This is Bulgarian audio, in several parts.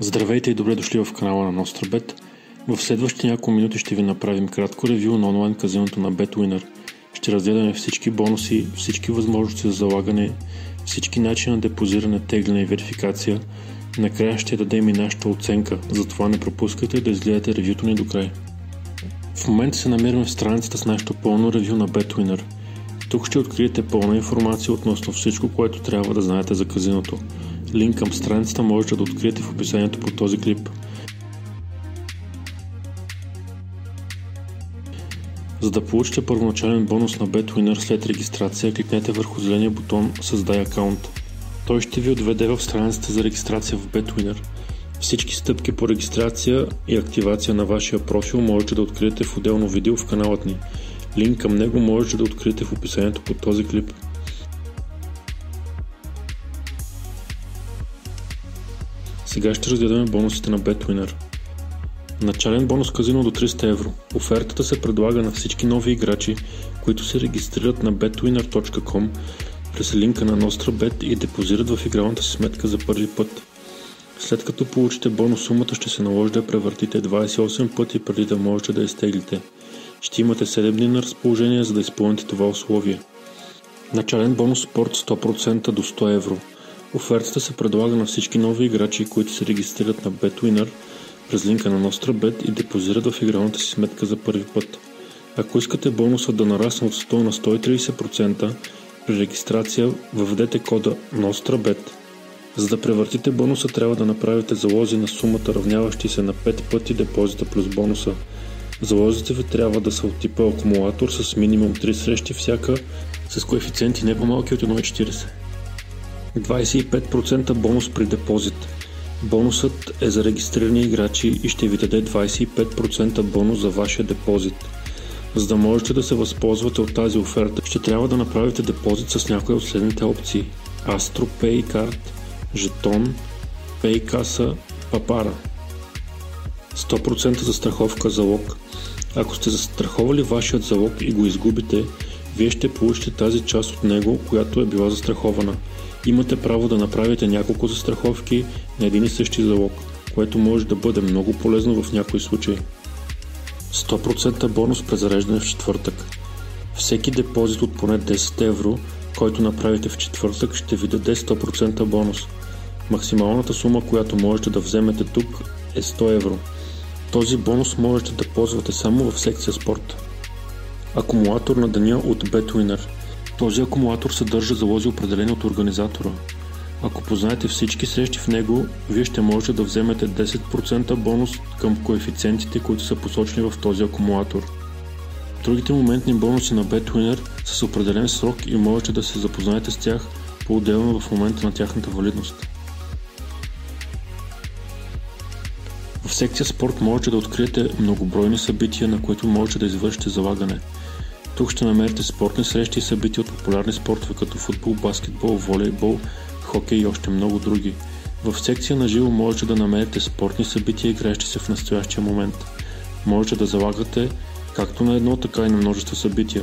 Здравейте и добре дошли в канала на NostraBet. В следващите няколко минути ще ви направим кратко ревю на онлайн казиното на BetWinner. Ще разгледаме всички бонуси, всички възможности за залагане, всички начини на депозиране, тегляне и верификация. Накрая ще дадем и нашата оценка, затова не пропускайте да изгледате ревюто ни до край. В момента се намираме в страницата с нашето пълно ревю на BetWinner. Тук ще откриете пълна информация относно всичко, което трябва да знаете за казиното – Линк към страницата можете да откриете в описанието по този клип. За да получите първоначален бонус на BetWinner след регистрация, кликнете върху зеления бутон Създай акаунт. Той ще ви отведе в страницата за регистрация в BetWinner. Всички стъпки по регистрация и активация на вашия профил можете да откриете в отделно видео в каналът ни. Линк към него можете да откриете в описанието под този клип. Сега ще разгледаме бонусите на BetWinner. Начален бонус казино до 300 евро. Офертата се предлага на всички нови играчи, които се регистрират на betwinner.com през линка на NostraBet и депозират в игралната си сметка за първи път. След като получите бонус сумата ще се наложи да превъртите 28 пъти преди да можете да изтеглите. Ще имате 7 дни на разположение за да изпълните това условие. Начален бонус спорт 100% до 100 евро. Офертата се предлага на всички нови играчи, които се регистрират на BetWinner през линка на NostraBet и депозират в игралната си сметка за първи път. Ако искате бонуса да нарасне от 100 на 130%, при регистрация въведете кода NostraBet. За да превъртите бонуса трябва да направите залози на сумата равняващи се на 5 пъти депозита плюс бонуса. Залозите ви трябва да са от типа акумулатор с минимум 3 срещи всяка с коефициенти не по-малки от 1,40. 25% бонус при депозит. Бонусът е за регистрирани играчи и ще ви даде 25% бонус за вашия депозит. За да можете да се възползвате от тази оферта, ще трябва да направите депозит с някои от следните опции. Astro Pay Card, Жетон, Paycasa, Папара. 100% застраховка залог. Ако сте застраховали вашият залог и го изгубите, вие ще получите тази част от него, която е била застрахована – имате право да направите няколко застраховки на един и същи залог, което може да бъде много полезно в някои случаи. 100% бонус при зареждане в четвъртък. Всеки депозит от поне 10 евро, който направите в четвъртък, ще ви даде 100% бонус. Максималната сума, която можете да вземете тук е 100 евро. Този бонус можете да ползвате само в секция спорт. Акумулатор на деня от BetWinner – този акумулатор съдържа залози определени от организатора. Ако познаете всички срещи в него, вие ще можете да вземете 10% бонус към коефициентите, които са посочени в този акумулатор. Другите моментни бонуси на BetWinner са с определен срок и можете да се запознаете с тях по-отделно в момента на тяхната валидност. В секция спорт можете да откриете многобройни събития, на които можете да извършите залагане – тук ще намерите спортни срещи и събития от популярни спортове като футбол, баскетбол, волейбол, хокей и още много други. В секция на живо можете да намерите спортни събития, играещи се в настоящия момент. Можете да залагате както на едно, така и на множество събития.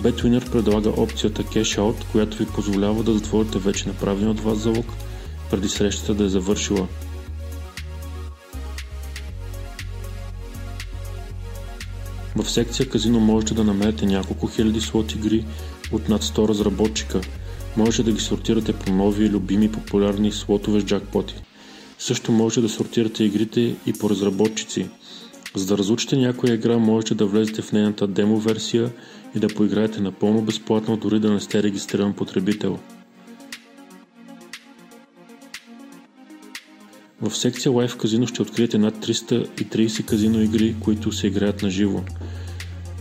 BetWinner предлага опцията Cash Out, която ви позволява да затворите вече направен от вас залог, преди срещата да е завършила. В секция казино можете да намерите няколко хиляди слот игри от над 100 разработчика. Можете да ги сортирате по нови, любими, популярни слотове с джакпоти. Също можете да сортирате игрите и по разработчици. За да разучите някоя игра, можете да влезете в нейната демо версия и да поиграете напълно безплатно, дори да не сте регистриран потребител. В секция Live казино ще откриете над 330 казино игри, които се играят на живо.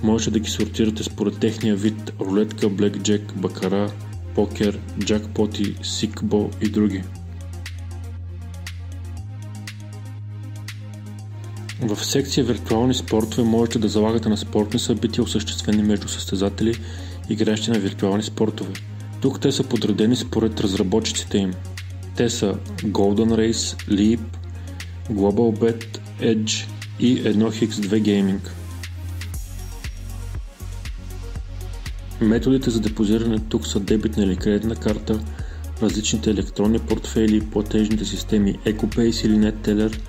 Можете да ги сортирате според техния вид рулетка, блекджек, бакара, покер, джакпоти, сикбо и други. В секция виртуални спортове можете да залагате на спортни събития, осъществени между състезатели, игращи на виртуални спортове. Тук те са подредени според разработчиците им – те са Golden Race, Leap, GlobalBet, Edge и 1x2 Gaming. Методите за депозиране тук са дебитна или кредитна карта, различните електронни портфели, платежните системи EcoPace или NetTeller,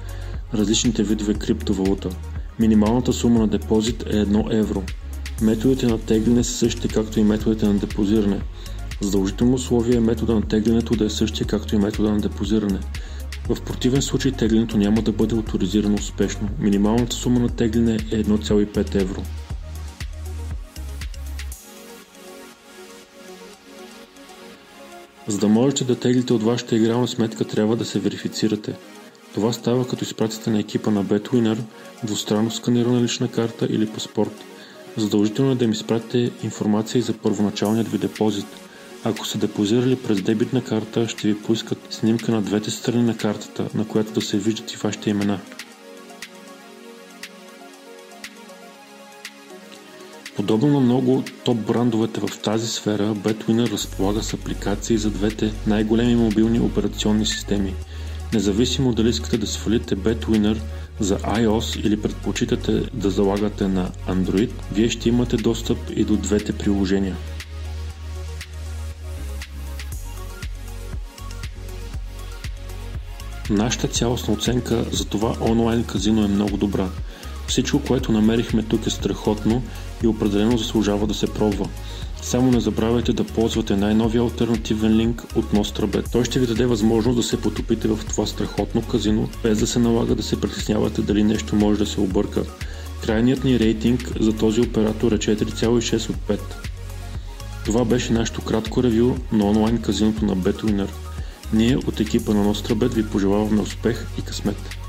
различните видове криптовалута. Минималната сума на депозит е 1 евро. Методите на тегляне са същите както и методите на депозиране. Задължително условие е метода на теглянето да е същия както и метода на депозиране. В противен случай теглянето няма да бъде авторизирано успешно. Минималната сума на тегляне е 1,5 евро. За да можете да теглите от вашата игрална сметка, трябва да се верифицирате. Това става като изпратите на екипа на BetWinner двустранно сканирана лична карта или паспорт. Задължително е да им изпратите информация и за първоначалният ви депозит. Ако са депозирали през дебитна карта, ще ви поискат снимка на двете страни на картата, на която да се виждат и вашите имена. Подобно на много топ брандовете в тази сфера, BetWinner разполага с апликации за двете най-големи мобилни операционни системи. Независимо дали искате да свалите BetWinner за iOS или предпочитате да залагате на Android, вие ще имате достъп и до двете приложения. Нашата цялостна оценка за това онлайн казино е много добра. Всичко, което намерихме тук е страхотно и определено заслужава да се пробва. Само не забравяйте да ползвате най-новия альтернативен линк от NostraBet. Той ще ви даде възможност да се потопите в това страхотно казино, без да се налага да се притеснявате дали нещо може да се обърка. Крайният ни рейтинг за този оператор е 4,6 от 5. Това беше нашето кратко ревю на онлайн казиното на BetWinner. Ние от екипа на NostraBet ви пожелаваме успех и късмет!